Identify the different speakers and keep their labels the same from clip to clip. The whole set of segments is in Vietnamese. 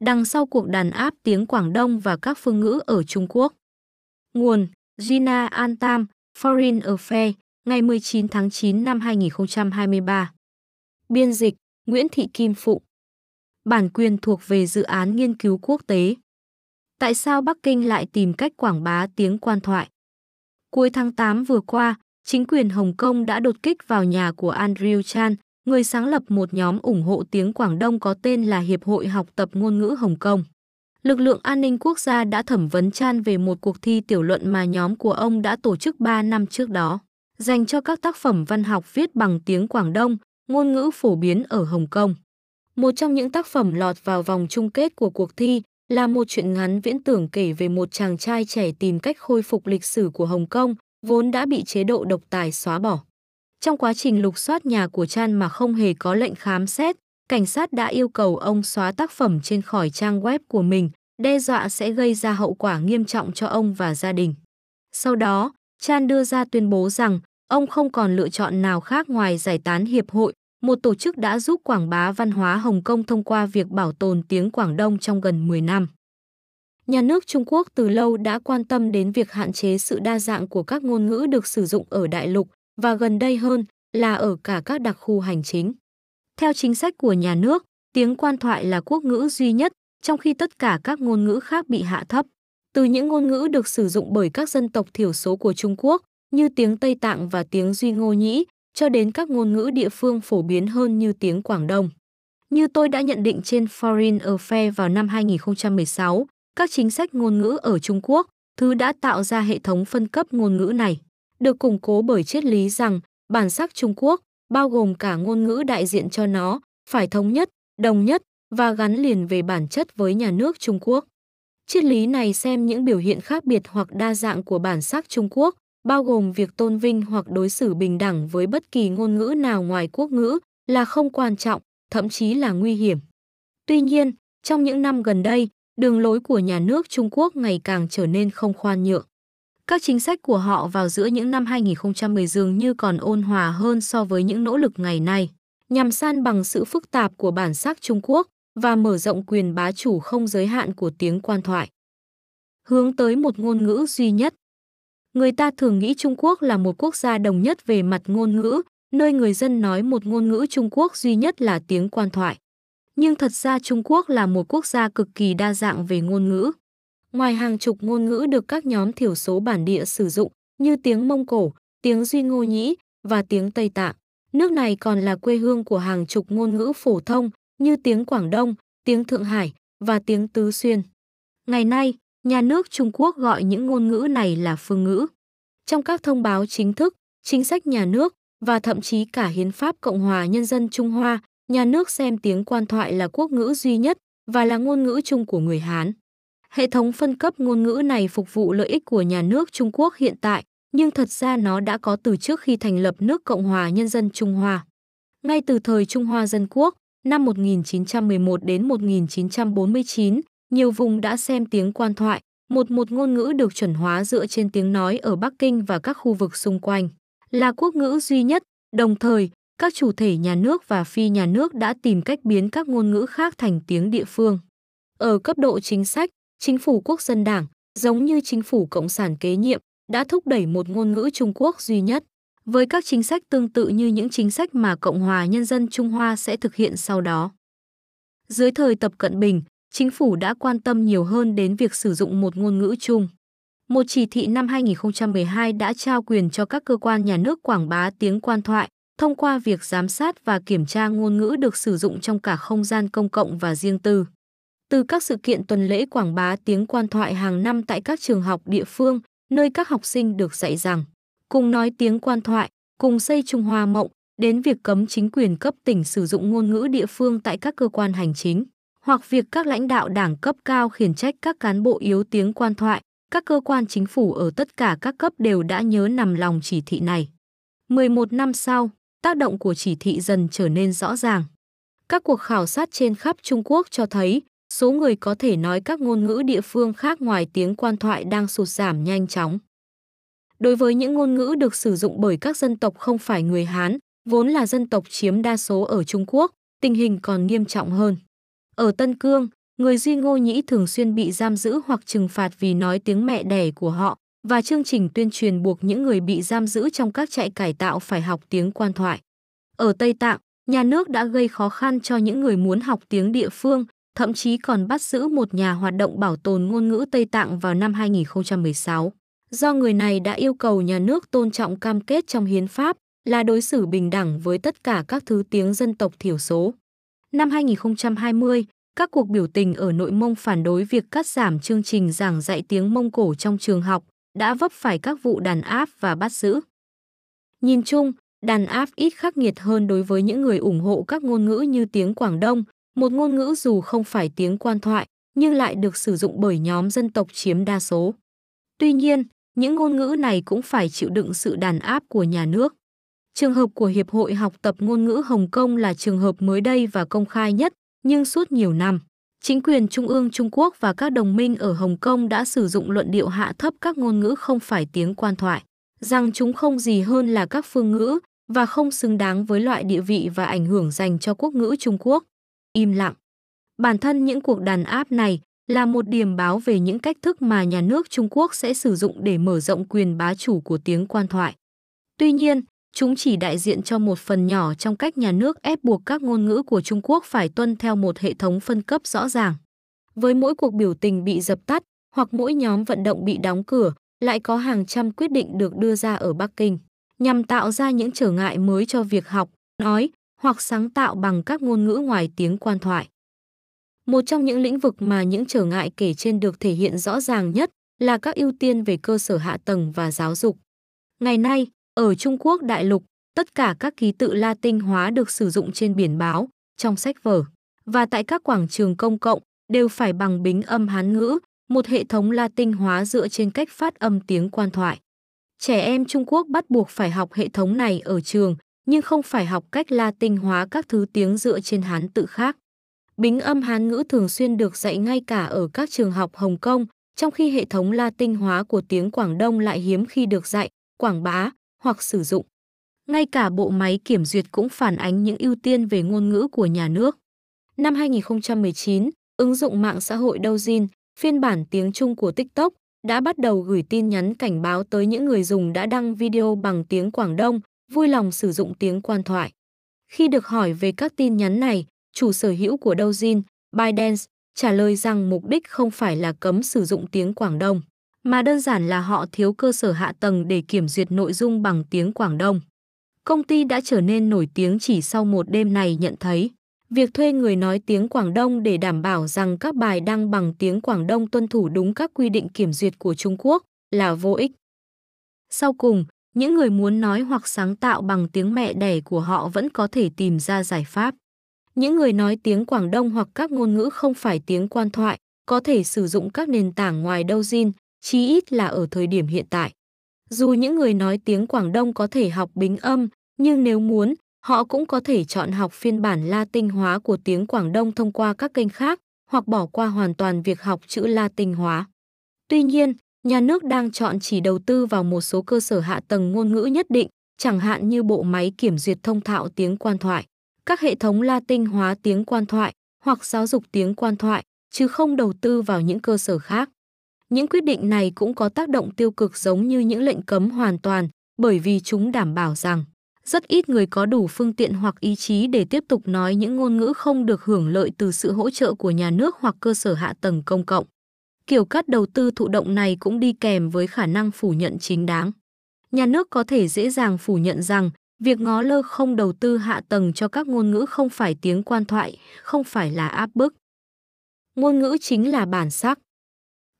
Speaker 1: đằng sau cuộc đàn áp tiếng Quảng Đông và các phương ngữ ở Trung Quốc. Nguồn Gina Antam, Foreign Affairs, ngày 19 tháng 9 năm 2023. Biên dịch Nguyễn Thị Kim Phụng. Bản quyền thuộc về dự án nghiên cứu quốc tế. Tại sao Bắc Kinh lại tìm cách quảng bá tiếng quan thoại? Cuối tháng 8 vừa qua, chính quyền Hồng Kông đã đột kích vào nhà của Andrew Chan, người sáng lập một nhóm ủng hộ tiếng Quảng Đông có tên là Hiệp hội học tập ngôn ngữ Hồng Kông. Lực lượng an ninh quốc gia đã thẩm vấn Chan về một cuộc thi tiểu luận mà nhóm của ông đã tổ chức 3 năm trước đó, dành cho các tác phẩm văn học viết bằng tiếng Quảng Đông, ngôn ngữ phổ biến ở Hồng Kông. Một trong những tác phẩm lọt vào vòng chung kết của cuộc thi là một chuyện ngắn viễn tưởng kể về một chàng trai trẻ tìm cách khôi phục lịch sử của Hồng Kông, vốn đã bị chế độ độc tài xóa bỏ. Trong quá trình lục soát nhà của Chan mà không hề có lệnh khám xét, cảnh sát đã yêu cầu ông xóa tác phẩm trên khỏi trang web của mình, đe dọa sẽ gây ra hậu quả nghiêm trọng cho ông và gia đình. Sau đó, Chan đưa ra tuyên bố rằng ông không còn lựa chọn nào khác ngoài giải tán hiệp hội, một tổ chức đã giúp quảng bá văn hóa Hồng Kông thông qua việc bảo tồn tiếng Quảng Đông trong gần 10 năm. Nhà nước Trung Quốc từ lâu đã quan tâm đến việc hạn chế sự đa dạng của các ngôn ngữ được sử dụng ở đại lục và gần đây hơn là ở cả các đặc khu hành chính. Theo chính sách của nhà nước, tiếng quan thoại là quốc ngữ duy nhất, trong khi tất cả các ngôn ngữ khác bị hạ thấp. Từ những ngôn ngữ được sử dụng bởi các dân tộc thiểu số của Trung Quốc, như tiếng Tây Tạng và tiếng Duy Ngô Nhĩ, cho đến các ngôn ngữ địa phương phổ biến hơn như tiếng Quảng Đông. Như tôi đã nhận định trên Foreign Affairs vào năm 2016, các chính sách ngôn ngữ ở Trung Quốc, thứ đã tạo ra hệ thống phân cấp ngôn ngữ này, được củng cố bởi triết lý rằng bản sắc Trung Quốc, bao gồm cả ngôn ngữ đại diện cho nó, phải thống nhất, đồng nhất và gắn liền về bản chất với nhà nước Trung Quốc. Triết lý này xem những biểu hiện khác biệt hoặc đa dạng của bản sắc Trung Quốc, bao gồm việc tôn vinh hoặc đối xử bình đẳng với bất kỳ ngôn ngữ nào ngoài quốc ngữ là không quan trọng, thậm chí là nguy hiểm. Tuy nhiên, trong những năm gần đây, đường lối của nhà nước Trung Quốc ngày càng trở nên không khoan nhượng. Các chính sách của họ vào giữa những năm 2010 dường như còn ôn hòa hơn so với những nỗ lực ngày nay, nhằm san bằng sự phức tạp của bản sắc Trung Quốc và mở rộng quyền bá chủ không giới hạn của tiếng quan thoại. Hướng tới một ngôn ngữ duy nhất. Người ta thường nghĩ Trung Quốc là một quốc gia đồng nhất về mặt ngôn ngữ, nơi người dân nói một ngôn ngữ Trung Quốc duy nhất là tiếng quan thoại. Nhưng thật ra Trung Quốc là một quốc gia cực kỳ đa dạng về ngôn ngữ. Ngoài hàng chục ngôn ngữ được các nhóm thiểu số bản địa sử dụng như tiếng Mông Cổ, tiếng Duy Ngô Nhĩ và tiếng Tây Tạng, nước này còn là quê hương của hàng chục ngôn ngữ phổ thông như tiếng Quảng Đông, tiếng Thượng Hải và tiếng Tứ Xuyên. Ngày nay, nhà nước Trung Quốc gọi những ngôn ngữ này là phương ngữ. Trong các thông báo chính thức, chính sách nhà nước và thậm chí cả Hiến pháp Cộng hòa Nhân dân Trung Hoa, nhà nước xem tiếng quan thoại là quốc ngữ duy nhất và là ngôn ngữ chung của người Hán. Hệ thống phân cấp ngôn ngữ này phục vụ lợi ích của nhà nước Trung Quốc hiện tại, nhưng thật ra nó đã có từ trước khi thành lập nước Cộng hòa Nhân dân Trung Hoa. Ngay từ thời Trung Hoa Dân Quốc, năm 1911 đến 1949, nhiều vùng đã xem tiếng quan thoại, một một ngôn ngữ được chuẩn hóa dựa trên tiếng nói ở Bắc Kinh và các khu vực xung quanh, là quốc ngữ duy nhất, đồng thời, các chủ thể nhà nước và phi nhà nước đã tìm cách biến các ngôn ngữ khác thành tiếng địa phương. Ở cấp độ chính sách, chính phủ quốc dân đảng, giống như chính phủ cộng sản kế nhiệm, đã thúc đẩy một ngôn ngữ Trung Quốc duy nhất, với các chính sách tương tự như những chính sách mà Cộng hòa Nhân dân Trung Hoa sẽ thực hiện sau đó. Dưới thời Tập Cận Bình, chính phủ đã quan tâm nhiều hơn đến việc sử dụng một ngôn ngữ chung. Một chỉ thị năm 2012 đã trao quyền cho các cơ quan nhà nước quảng bá tiếng quan thoại thông qua việc giám sát và kiểm tra ngôn ngữ được sử dụng trong cả không gian công cộng và riêng tư. Từ các sự kiện tuần lễ quảng bá tiếng quan thoại hàng năm tại các trường học địa phương, nơi các học sinh được dạy rằng cùng nói tiếng quan thoại, cùng xây Trung Hoa mộng, đến việc cấm chính quyền cấp tỉnh sử dụng ngôn ngữ địa phương tại các cơ quan hành chính, hoặc việc các lãnh đạo đảng cấp cao khiển trách các cán bộ yếu tiếng quan thoại, các cơ quan chính phủ ở tất cả các cấp đều đã nhớ nằm lòng chỉ thị này. 11 năm sau, tác động của chỉ thị dần trở nên rõ ràng. Các cuộc khảo sát trên khắp Trung Quốc cho thấy số người có thể nói các ngôn ngữ địa phương khác ngoài tiếng quan thoại đang sụt giảm nhanh chóng. Đối với những ngôn ngữ được sử dụng bởi các dân tộc không phải người Hán, vốn là dân tộc chiếm đa số ở Trung Quốc, tình hình còn nghiêm trọng hơn. Ở Tân Cương, người Duy Ngô Nhĩ thường xuyên bị giam giữ hoặc trừng phạt vì nói tiếng mẹ đẻ của họ và chương trình tuyên truyền buộc những người bị giam giữ trong các trại cải tạo phải học tiếng quan thoại. Ở Tây Tạng, nhà nước đã gây khó khăn cho những người muốn học tiếng địa phương, thậm chí còn bắt giữ một nhà hoạt động bảo tồn ngôn ngữ Tây Tạng vào năm 2016. Do người này đã yêu cầu nhà nước tôn trọng cam kết trong hiến pháp là đối xử bình đẳng với tất cả các thứ tiếng dân tộc thiểu số. Năm 2020, các cuộc biểu tình ở nội Mông phản đối việc cắt giảm chương trình giảng dạy tiếng Mông Cổ trong trường học đã vấp phải các vụ đàn áp và bắt giữ. Nhìn chung, đàn áp ít khắc nghiệt hơn đối với những người ủng hộ các ngôn ngữ như tiếng Quảng Đông, một ngôn ngữ dù không phải tiếng quan thoại nhưng lại được sử dụng bởi nhóm dân tộc chiếm đa số. Tuy nhiên, những ngôn ngữ này cũng phải chịu đựng sự đàn áp của nhà nước. Trường hợp của Hiệp hội học tập ngôn ngữ Hồng Kông là trường hợp mới đây và công khai nhất, nhưng suốt nhiều năm, chính quyền Trung ương Trung Quốc và các đồng minh ở Hồng Kông đã sử dụng luận điệu hạ thấp các ngôn ngữ không phải tiếng quan thoại, rằng chúng không gì hơn là các phương ngữ và không xứng đáng với loại địa vị và ảnh hưởng dành cho quốc ngữ Trung Quốc. Im lặng. Bản thân những cuộc đàn áp này là một điểm báo về những cách thức mà nhà nước Trung Quốc sẽ sử dụng để mở rộng quyền bá chủ của tiếng quan thoại. Tuy nhiên, chúng chỉ đại diện cho một phần nhỏ trong cách nhà nước ép buộc các ngôn ngữ của Trung Quốc phải tuân theo một hệ thống phân cấp rõ ràng. Với mỗi cuộc biểu tình bị dập tắt hoặc mỗi nhóm vận động bị đóng cửa, lại có hàng trăm quyết định được đưa ra ở Bắc Kinh, nhằm tạo ra những trở ngại mới cho việc học, nói hoặc sáng tạo bằng các ngôn ngữ ngoài tiếng quan thoại. Một trong những lĩnh vực mà những trở ngại kể trên được thể hiện rõ ràng nhất là các ưu tiên về cơ sở hạ tầng và giáo dục. Ngày nay, ở Trung Quốc đại lục, tất cả các ký tự Latin hóa được sử dụng trên biển báo, trong sách vở và tại các quảng trường công cộng đều phải bằng bính âm Hán ngữ, một hệ thống Latin hóa dựa trên cách phát âm tiếng quan thoại. Trẻ em Trung Quốc bắt buộc phải học hệ thống này ở trường, nhưng không phải học cách Latin hóa các thứ tiếng dựa trên Hán tự khác. Bính âm Hán ngữ thường xuyên được dạy ngay cả ở các trường học Hồng Kông, trong khi hệ thống Latin hóa của tiếng Quảng Đông lại hiếm khi được dạy, quảng bá hoặc sử dụng. Ngay cả bộ máy kiểm duyệt cũng phản ánh những ưu tiên về ngôn ngữ của nhà nước. Năm 2019, ứng dụng mạng xã hội Douyin, phiên bản tiếng Trung của TikTok, đã bắt đầu gửi tin nhắn cảnh báo tới những người dùng đã đăng video bằng tiếng Quảng Đông, vui lòng sử dụng tiếng quan thoại. Khi được hỏi về các tin nhắn này, chủ sở hữu của Doujin ByteDance, trả lời rằng mục đích không phải là cấm sử dụng tiếng Quảng Đông, mà đơn giản là họ thiếu cơ sở hạ tầng để kiểm duyệt nội dung bằng tiếng Quảng Đông. Công ty đã trở nên nổi tiếng chỉ sau một đêm này nhận thấy, việc thuê người nói tiếng Quảng Đông để đảm bảo rằng các bài đăng bằng tiếng Quảng Đông tuân thủ đúng các quy định kiểm duyệt của Trung Quốc là vô ích. Sau cùng, những người muốn nói hoặc sáng tạo bằng tiếng mẹ đẻ của họ vẫn có thể tìm ra giải pháp. Những người nói tiếng Quảng Đông hoặc các ngôn ngữ không phải tiếng quan thoại có thể sử dụng các nền tảng ngoài Douyin, chí ít là ở thời điểm hiện tại. Dù những người nói tiếng Quảng Đông có thể học bính âm, nhưng nếu muốn, họ cũng có thể chọn học phiên bản Latin hóa của tiếng Quảng Đông thông qua các kênh khác hoặc bỏ qua hoàn toàn việc học chữ Latin hóa. Tuy nhiên, nhà nước đang chọn chỉ đầu tư vào một số cơ sở hạ tầng ngôn ngữ nhất định, chẳng hạn như bộ máy kiểm duyệt thông thạo tiếng quan thoại, các hệ thống Latin hóa tiếng quan thoại hoặc giáo dục tiếng quan thoại, chứ không đầu tư vào những cơ sở khác. Những quyết định này cũng có tác động tiêu cực giống như những lệnh cấm hoàn toàn, bởi vì chúng đảm bảo rằng rất ít người có đủ phương tiện hoặc ý chí để tiếp tục nói những ngôn ngữ không được hưởng lợi từ sự hỗ trợ của nhà nước hoặc cơ sở hạ tầng công cộng. Kiểu cắt đầu tư thụ động này cũng đi kèm với khả năng phủ nhận chính đáng. Nhà nước có thể dễ dàng phủ nhận rằng việc ngó lơ không đầu tư hạ tầng cho các ngôn ngữ không phải tiếng quan thoại, không phải là áp bức. Ngôn ngữ chính là bản sắc.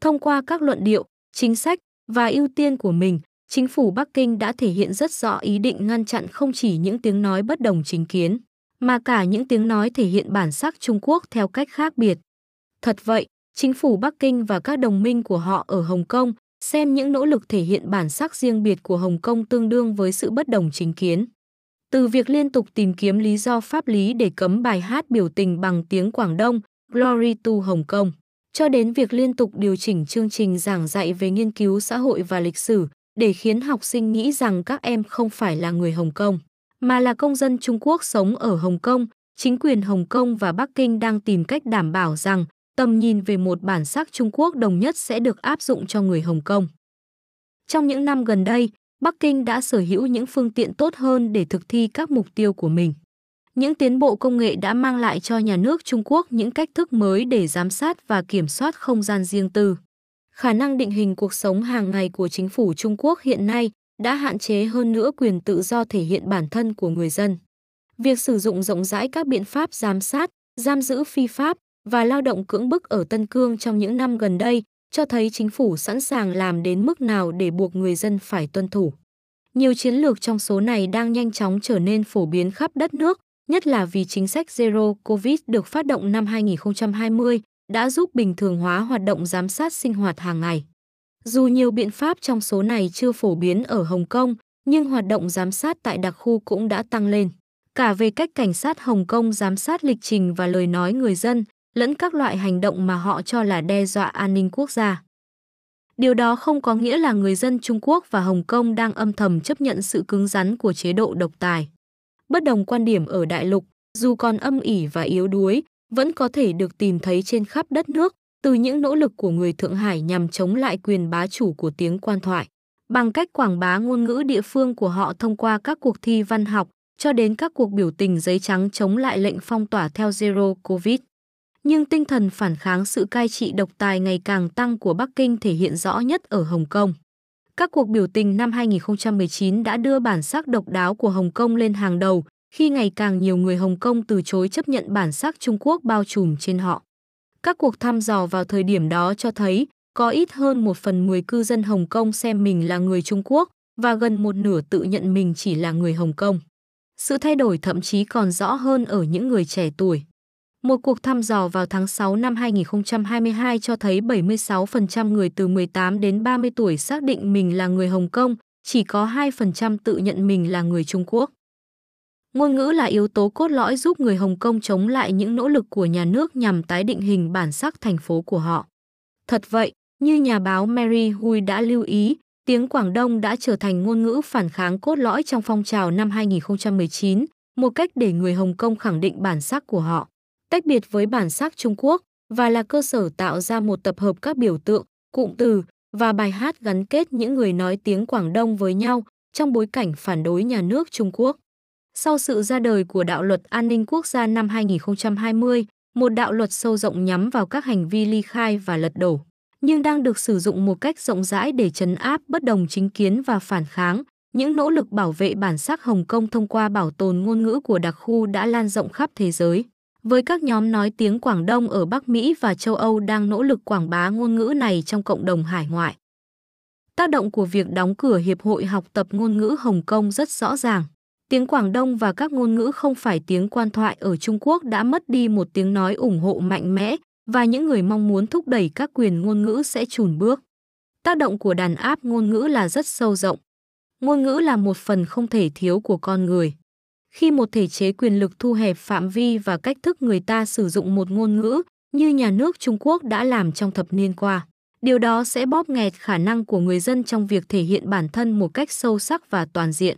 Speaker 1: Thông qua các luận điệu, chính sách và ưu tiên của mình, chính phủ Bắc Kinh đã thể hiện rất rõ ý định ngăn chặn không chỉ những tiếng nói bất đồng chính kiến, mà cả những tiếng nói thể hiện bản sắc Trung Quốc theo cách khác biệt. Thật vậy, chính phủ Bắc Kinh và các đồng minh của họ ở Hồng Kông xem những nỗ lực thể hiện bản sắc riêng biệt của Hồng Kông tương đương với sự bất đồng chính kiến. Từ việc liên tục tìm kiếm lý do pháp lý để cấm bài hát biểu tình bằng tiếng Quảng Đông, Glory to Hồng Kông, cho đến việc liên tục điều chỉnh chương trình giảng dạy về nghiên cứu xã hội và lịch sử để khiến học sinh nghĩ rằng các em không phải là người Hồng Kông, mà là công dân Trung Quốc sống ở Hồng Kông, chính quyền Hồng Kông và Bắc Kinh đang tìm cách đảm bảo rằng tầm nhìn về một bản sắc Trung Quốc đồng nhất sẽ được áp dụng cho người Hồng Kông. Trong những năm gần đây, Bắc Kinh đã sở hữu những phương tiện tốt hơn để thực thi các mục tiêu của mình. Những tiến bộ công nghệ đã mang lại cho nhà nước Trung Quốc những cách thức mới để giám sát và kiểm soát không gian riêng tư. Khả năng định hình cuộc sống hàng ngày của chính phủ Trung Quốc hiện nay đã hạn chế hơn nữa quyền tự do thể hiện bản thân của người dân. Việc sử dụng rộng rãi các biện pháp giám sát, giam giữ phi pháp và lao động cưỡng bức ở Tân Cương trong những năm gần đây cho thấy chính phủ sẵn sàng làm đến mức nào để buộc người dân phải tuân thủ. Nhiều chiến lược trong số này đang nhanh chóng trở nên phổ biến khắp đất nước, nhất là vì chính sách Zero Covid được phát động năm 2020 đã giúp bình thường hóa hoạt động giám sát sinh hoạt hàng ngày. Dù nhiều biện pháp trong số này chưa phổ biến ở Hồng Kông, nhưng hoạt động giám sát tại đặc khu cũng đã tăng lên. Cả về cách cảnh sát Hồng Kông giám sát lịch trình và lời nói người dân, lẫn các loại hành động mà họ cho là đe dọa an ninh quốc gia. Điều đó không có nghĩa là người dân Trung Quốc và Hồng Kông đang âm thầm chấp nhận sự cứng rắn của chế độ độc tài. Bất đồng quan điểm ở đại lục, dù còn âm ỉ và yếu đuối, vẫn có thể được tìm thấy trên khắp đất nước từ những nỗ lực của người Thượng Hải nhằm chống lại quyền bá chủ của tiếng quan thoại, bằng cách quảng bá ngôn ngữ địa phương của họ thông qua các cuộc thi văn học cho đến các cuộc biểu tình giấy trắng chống lại lệnh phong tỏa theo Zero Covid. Nhưng tinh thần phản kháng sự cai trị độc tài ngày càng tăng của Bắc Kinh thể hiện rõ nhất ở Hồng Kông. Các cuộc biểu tình năm 2019 đã đưa bản sắc độc đáo của Hồng Kông lên hàng đầu, khi ngày càng nhiều người Hồng Kông từ chối chấp nhận bản sắc Trung Quốc bao trùm trên họ. Các cuộc thăm dò vào thời điểm đó cho thấy, có ít hơn một phần 10 cư dân Hồng Kông xem mình là người Trung Quốc, và gần một nửa tự nhận mình chỉ là người Hồng Kông. Sự thay đổi thậm chí còn rõ hơn ở những người trẻ tuổi. Một cuộc thăm dò vào tháng 6 năm 2022 cho thấy 76% người từ 18 đến 30 tuổi xác định mình là người Hồng Kông, chỉ có 2% tự nhận mình là người Trung Quốc. Ngôn ngữ là yếu tố cốt lõi giúp người Hồng Kông chống lại những nỗ lực của nhà nước nhằm tái định hình bản sắc thành phố của họ. Thật vậy, như nhà báo Mary Hui đã lưu ý, tiếng Quảng Đông đã trở thành ngôn ngữ phản kháng cốt lõi trong phong trào năm 2019, một cách để người Hồng Kông khẳng định bản sắc của họ, tách biệt với bản sắc Trung Quốc và là cơ sở tạo ra một tập hợp các biểu tượng, cụm từ và bài hát gắn kết những người nói tiếng Quảng Đông với nhau trong bối cảnh phản đối nhà nước Trung Quốc. Sau sự ra đời của đạo luật an ninh quốc gia năm 2020, một đạo luật sâu rộng nhắm vào các hành vi ly khai và lật đổ, nhưng đang được sử dụng một cách rộng rãi để chấn áp bất đồng chính kiến và phản kháng. Những nỗ lực bảo vệ bản sắc Hồng Kông thông qua bảo tồn ngôn ngữ của đặc khu đã lan rộng khắp thế giới. Với các nhóm nói tiếng Quảng Đông ở Bắc Mỹ và châu Âu đang nỗ lực quảng bá ngôn ngữ này trong cộng đồng hải ngoại. Tác động của việc đóng cửa Hiệp hội học tập ngôn ngữ Hồng Kông rất rõ ràng. Tiếng Quảng Đông và các ngôn ngữ không phải tiếng quan thoại ở Trung Quốc đã mất đi một tiếng nói ủng hộ mạnh mẽ, và những người mong muốn thúc đẩy các quyền ngôn ngữ sẽ chùn bước. Tác động của đàn áp ngôn ngữ là rất sâu rộng. Ngôn ngữ là một phần không thể thiếu của con người. Khi một thể chế quyền lực thu hẹp phạm vi và cách thức người ta sử dụng một ngôn ngữ như nhà nước Trung Quốc đã làm trong thập niên qua, điều đó sẽ bóp nghẹt khả năng của người dân trong việc thể hiện bản thân một cách sâu sắc và toàn diện.